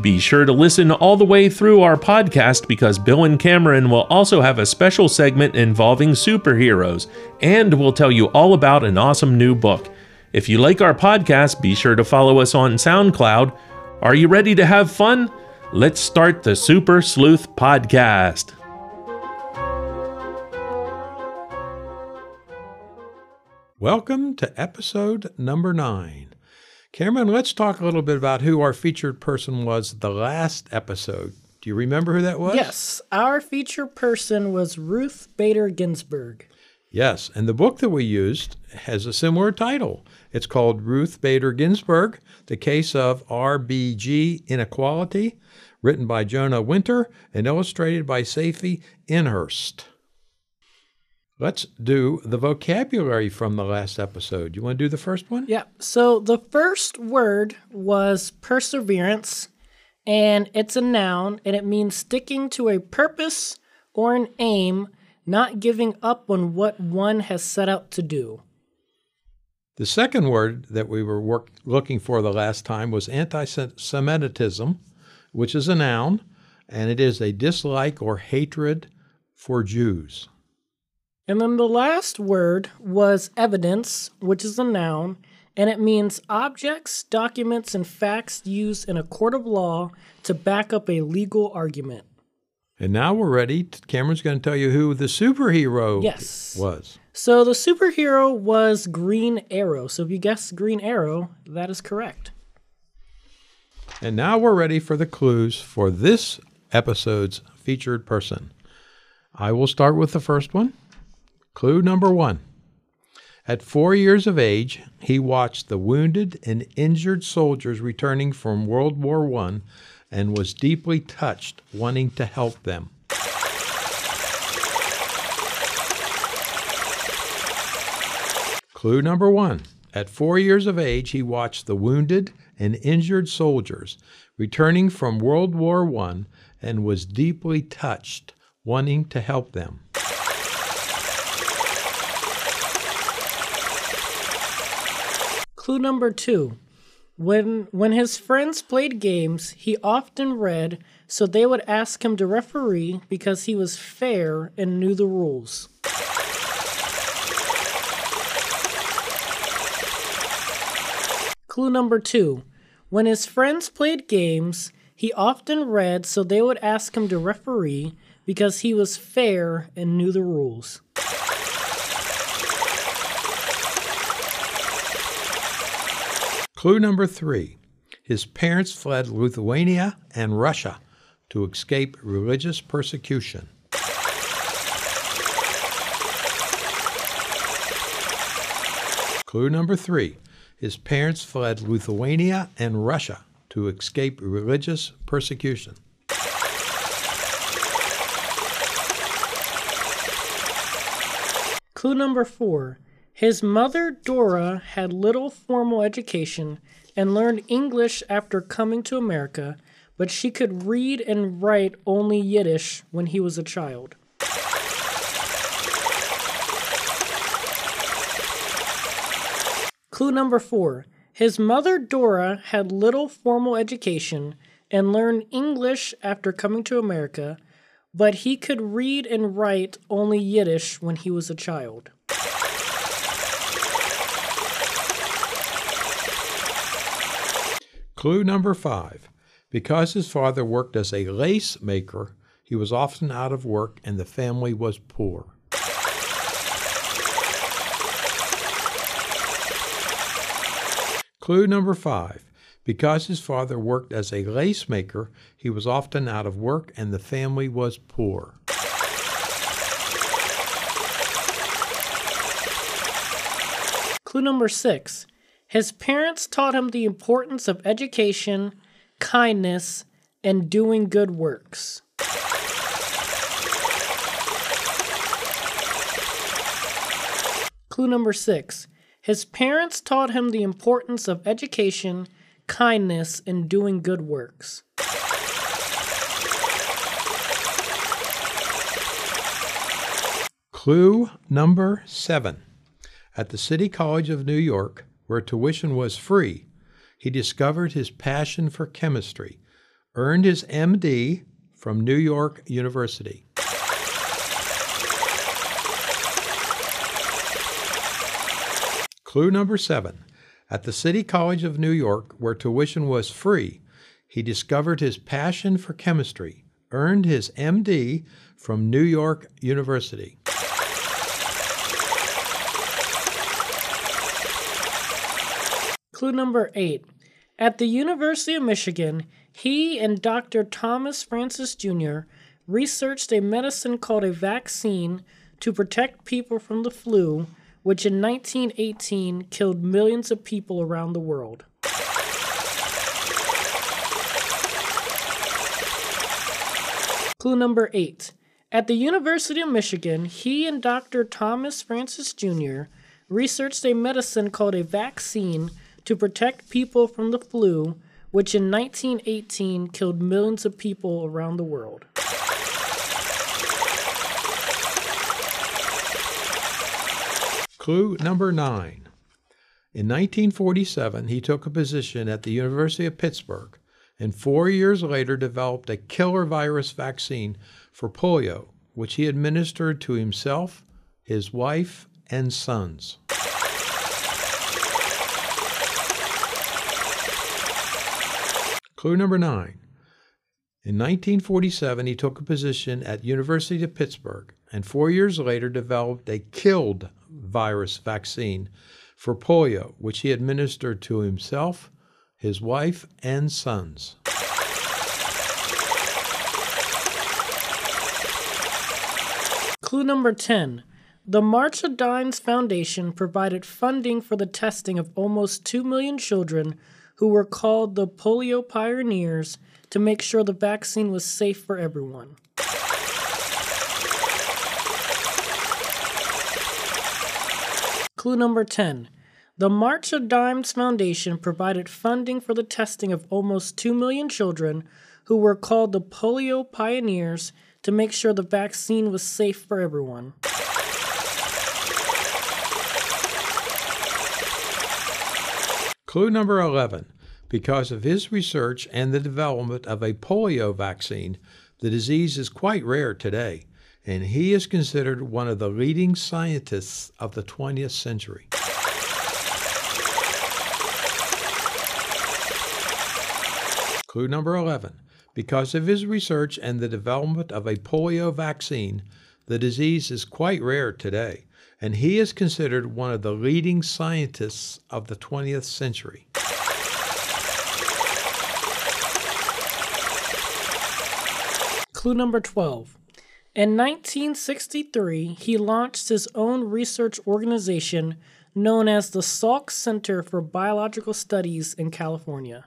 Be sure to listen all the way through our podcast because Bill and Cameron will also have a special segment involving superheroes, and we'll tell you all about an awesome new book. If you like our podcast, be sure to follow us on SoundCloud. Are you ready to have fun? Let's start the Super Sleuth Podcast. Welcome to episode number nine. Cameron, let's talk a little bit about who our featured person was the last episode. Do you remember who that was? Yes, our featured person was Ruth Bader Ginsburg. Yes, and the book that we used has a similar title. It's called Ruth Bader Ginsburg The Case of RBG Inequality, written by Jonah Winter and illustrated by Stacy Innerst. Let's do the vocabulary from the last episode. You want to do the first one? Yeah. So the first word was perseverance, and it's a noun, and it means sticking to a purpose or an aim, not giving up on what one has set out to do. The second word that we were work, looking for the last time was anti Semitism, which is a noun, and it is a dislike or hatred for Jews. And then the last word was evidence, which is a noun, and it means objects, documents, and facts used in a court of law to back up a legal argument. And now we're ready. Cameron's going to tell you who the superhero yes. was. So the superhero was Green Arrow. So if you guessed Green Arrow, that is correct. And now we're ready for the clues for this episode's featured person. I will start with the first one. Clue number one. At four years of age, he watched the wounded and injured soldiers returning from World War I and was deeply touched, wanting to help them. Clue number one. At four years of age, he watched the wounded and injured soldiers returning from World War I and was deeply touched, wanting to help them. Clue number two. When when his friends played games, he often read, so they would ask him to referee because he was fair and knew the rules. Clue number two. When his friends played games, he often read, so they would ask him to referee because he was fair and knew the rules. Clue number three his parents fled Lithuania and Russia to escape religious persecution. Clue number three his parents fled Lithuania and Russia to escape religious persecution. Clue number four his mother, Dora, had little formal education and learned English after coming to America, but she could read and write only Yiddish when he was a child. Clue number four His mother, Dora, had little formal education and learned English after coming to America, but he could read and write only Yiddish when he was a child. Clue number five. Because his father worked as a lace maker, he was often out of work and the family was poor. Clue number five. Because his father worked as a lace maker, he was often out of work and the family was poor. Clue number six. His parents taught him the importance of education, kindness, and doing good works. Clue number six. His parents taught him the importance of education, kindness, and doing good works. Clue number seven. At the City College of New York, where tuition was free, he discovered his passion for chemistry, earned his MD from New York University. Clue number seven. At the City College of New York, where tuition was free, he discovered his passion for chemistry, earned his MD from New York University. Clue number eight. At the University of Michigan, he and Dr. Thomas Francis Jr. researched a medicine called a vaccine to protect people from the flu, which in 1918 killed millions of people around the world. Clue number eight. At the University of Michigan, he and Dr. Thomas Francis Jr. researched a medicine called a vaccine to protect people from the flu, which in 1918 killed millions of people around the world. Clue number nine. In 1947, he took a position at the University of Pittsburgh and four years later developed a killed virus vaccine for polio, which he administered to himself, his wife, and sons. Clue number nine. In 1947, he took a position at University of Pittsburgh and four years later developed a killed virus vaccine for polio, which he administered to himself, his wife, and sons. Clue number 10. The March of Dimes Foundation provided funding for the testing of almost 2 million children who were called the polio pioneers to make sure the vaccine was safe for everyone. Clue number 10. The March of Dimes Foundation provided funding for the testing of almost 2 million children who were called the polio pioneers to make sure the vaccine was safe for everyone. Clue number 11. Because of his research and the development of a polio vaccine, the disease is quite rare today, and he is considered one of the leading scientists of the 20th century. Clue number 11. Because of his research and the development of a polio vaccine, the disease is quite rare today, and he is considered one of the leading scientists of the 20th century. Clue number 12. In 1963, he launched his own research organization known as the Salk Center for Biological Studies in California.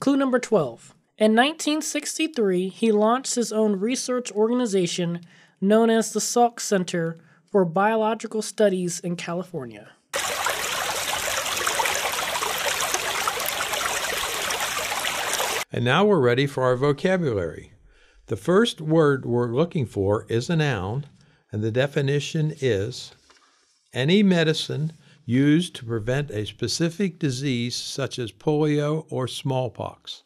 Clue number 12. In 1963, he launched his own research organization known as the Salk Center for Biological Studies in California. And now we're ready for our vocabulary. The first word we're looking for is a noun, and the definition is any medicine used to prevent a specific disease such as polio or smallpox.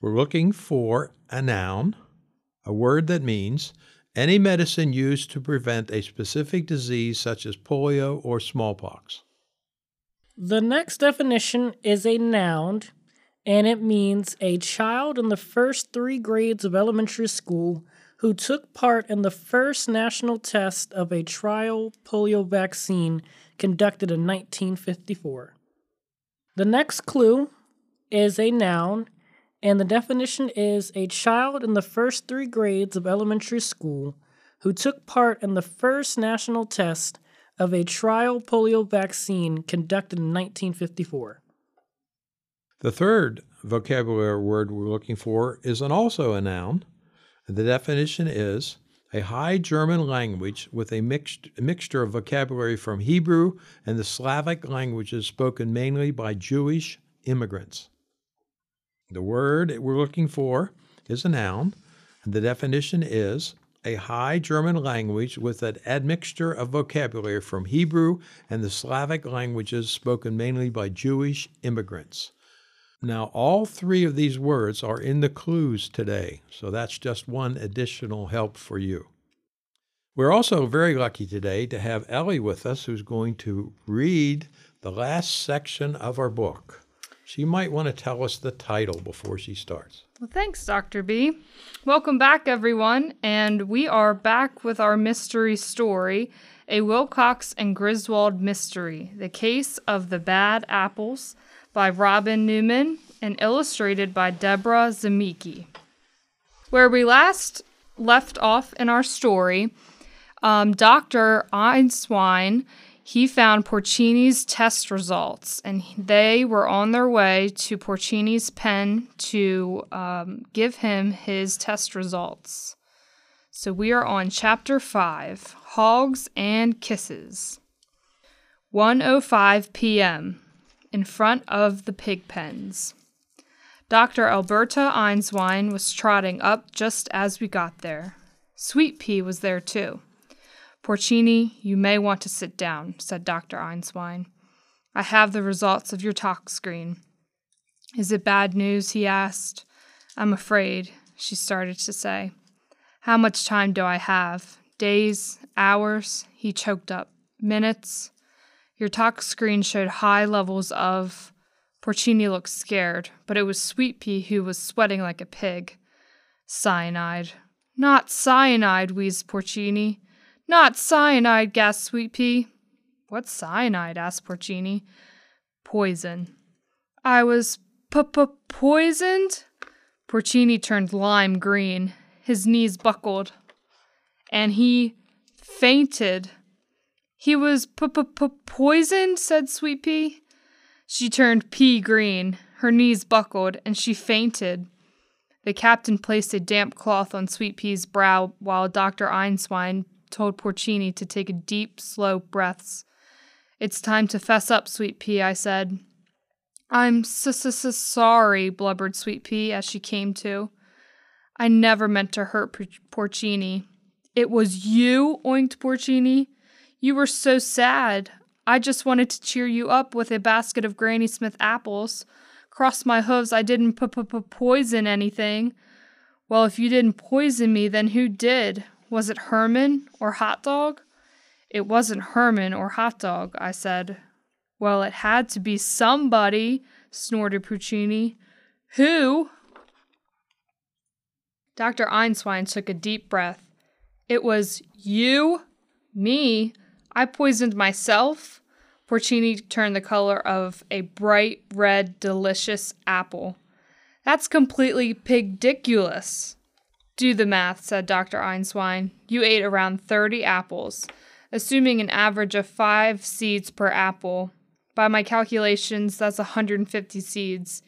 We're looking for a noun, a word that means any medicine used to prevent a specific disease such as polio or smallpox. The next definition is a noun, and it means a child in the first three grades of elementary school who took part in the first national test of a trial polio vaccine conducted in 1954. The next clue is a noun, and the definition is a child in the first three grades of elementary school who took part in the first national test of a trial polio vaccine conducted in 1954? The third vocabulary word we're looking for is an also a noun. The definition is a high German language with a mixed, mixture of vocabulary from Hebrew and the Slavic languages spoken mainly by Jewish immigrants. The word we're looking for is a noun. And the definition is a high German language with an admixture of vocabulary from Hebrew and the Slavic languages spoken mainly by Jewish immigrants. Now, all three of these words are in the clues today, so that's just one additional help for you. We're also very lucky today to have Ellie with us, who's going to read the last section of our book. She might want to tell us the title before she starts. Well, thanks, Dr. B. Welcome back, everyone, and we are back with our mystery story A Wilcox and Griswold Mystery The Case of the Bad Apples by Robin Newman and illustrated by Deborah Zamicki. Where we last left off in our story, um, Dr. Einswine he found Porcini's test results, and they were on their way to Porcini's pen to um, give him his test results. So we are on chapter 5 Hogs and Kisses. 1:05 p.m. in front of the pig pens. Dr. Alberta Einswine was trotting up just as we got there. Sweet Pea was there too. Porcini, you may want to sit down, said Dr. Einswine. I have the results of your tox screen. Is it bad news? he asked. I'm afraid, she started to say. How much time do I have? Days? Hours? He choked up. Minutes? Your tox screen showed high levels of. Porcini looked scared, but it was Sweet Pea who was sweating like a pig. Cyanide. Not cyanide, wheezed Porcini. Not cyanide, gasped Sweet Pea. What's cyanide? asked Porcini. Poison. I was p-p-poisoned? Porcini turned lime green. His knees buckled. And he fainted. He was p-p-poisoned, said Sweet Pea. She turned pea green. Her knees buckled, and she fainted. The captain placed a damp cloth on Sweet Pea's brow while Dr. Einswine told Porcini to take deep, slow breaths. It's time to fess up, Sweet Pea, I said. I'm s- s- sorry, blubbered Sweet Pea as she came to. I never meant to hurt Porcini. It was you, oinked Porcini. You were so sad. I just wanted to cheer you up with a basket of Granny Smith apples. Cross my hooves, I didn't p- p- poison anything. Well, if you didn't poison me, then who did? Was it Herman or Hot Dog? It wasn't Herman or Hot Dog, I said. Well, it had to be somebody, snorted Porcini. Who? Dr. Einswine took a deep breath. It was you? Me? I poisoned myself? Porcini turned the color of a bright red, delicious apple. That's completely pigdiculous. Do the math, said Dr. Einswine. You ate around 30 apples, assuming an average of five seeds per apple. By my calculations, that's 150 seeds.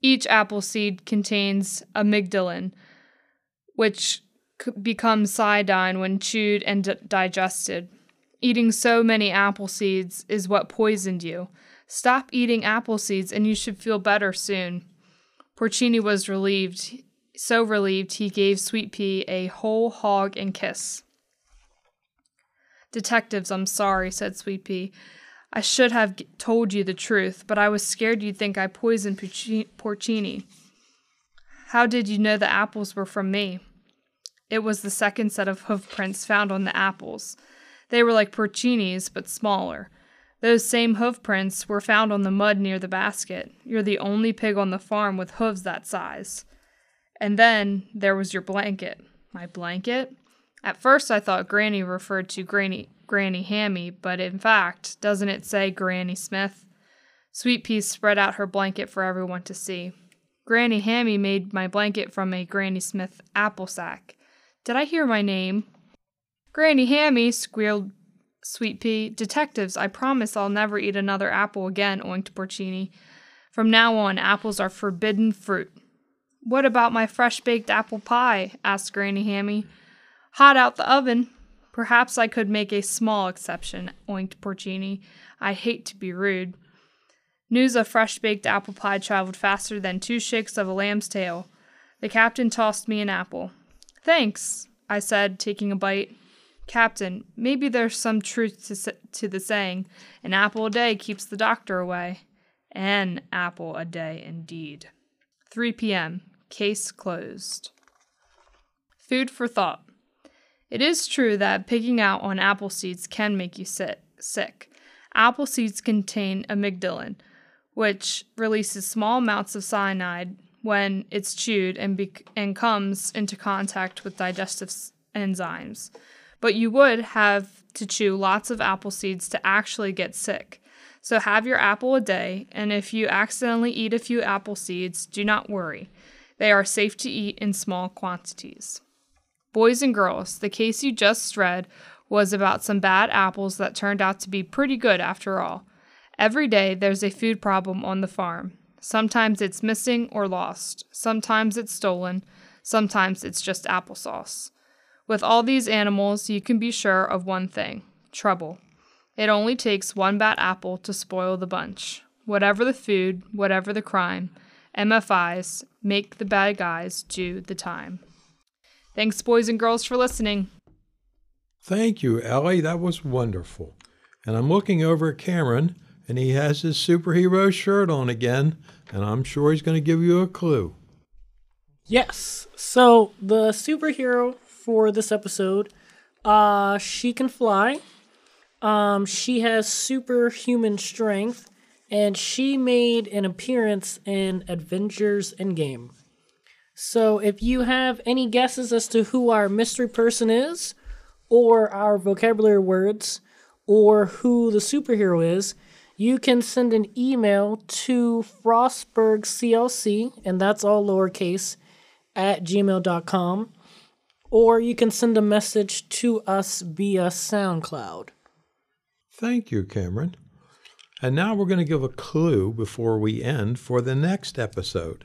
Each apple seed contains amygdalin, which becomes cyanide when chewed and d- digested. Eating so many apple seeds is what poisoned you. Stop eating apple seeds and you should feel better soon. Porcini was relieved. So relieved, he gave Sweet Pea a whole hog and kiss. Detectives, I'm sorry, said Sweet Pea. I should have told you the truth, but I was scared you'd think I poisoned Porcini. How did you know the apples were from me? It was the second set of hoof prints found on the apples. They were like Porcini's, but smaller. Those same hoof prints were found on the mud near the basket. You're the only pig on the farm with hooves that size. And then there was your blanket. My blanket? At first I thought Granny referred to Granny Granny Hammy, but in fact, doesn't it say Granny Smith? Sweet Pea spread out her blanket for everyone to see. Granny Hammy made my blanket from a Granny Smith apple sack. Did I hear my name? Granny Hammy, squealed Sweet Pea, detectives, I promise I'll never eat another apple again, oinked Porcini. From now on, apples are forbidden fruit. What about my fresh baked apple pie? asked Granny Hammy. Hot out the oven. Perhaps I could make a small exception, oinked Porcini. I hate to be rude. News of fresh baked apple pie traveled faster than two shakes of a lamb's tail. The captain tossed me an apple. Thanks, I said, taking a bite. Captain, maybe there's some truth to, to the saying, an apple a day keeps the doctor away. An apple a day, indeed. 3 p.m. Case closed. Food for thought. It is true that picking out on apple seeds can make you sick. Apple seeds contain amygdalin, which releases small amounts of cyanide when it's chewed and, be- and comes into contact with digestive enzymes. But you would have to chew lots of apple seeds to actually get sick. So have your apple a day, and if you accidentally eat a few apple seeds, do not worry. They are safe to eat in small quantities. Boys and girls, the case you just read was about some bad apples that turned out to be pretty good after all. Every day there's a food problem on the farm. Sometimes it's missing or lost, sometimes it's stolen, sometimes it's just applesauce. With all these animals, you can be sure of one thing trouble. It only takes one bad apple to spoil the bunch. Whatever the food, whatever the crime, MFIs make the bad guys do the time. Thanks, boys and girls, for listening. Thank you, Ellie. That was wonderful. And I'm looking over at Cameron, and he has his superhero shirt on again, and I'm sure he's going to give you a clue. Yes. So the superhero for this episode, uh, she can fly. Um, she has superhuman strength, and she made an appearance in Avengers Endgame. So if you have any guesses as to who our mystery person is, or our vocabulary words, or who the superhero is, you can send an email to frostburgclc, and that's all lowercase, at gmail.com, or you can send a message to us via SoundCloud. Thank you, Cameron. And now we're going to give a clue before we end for the next episode.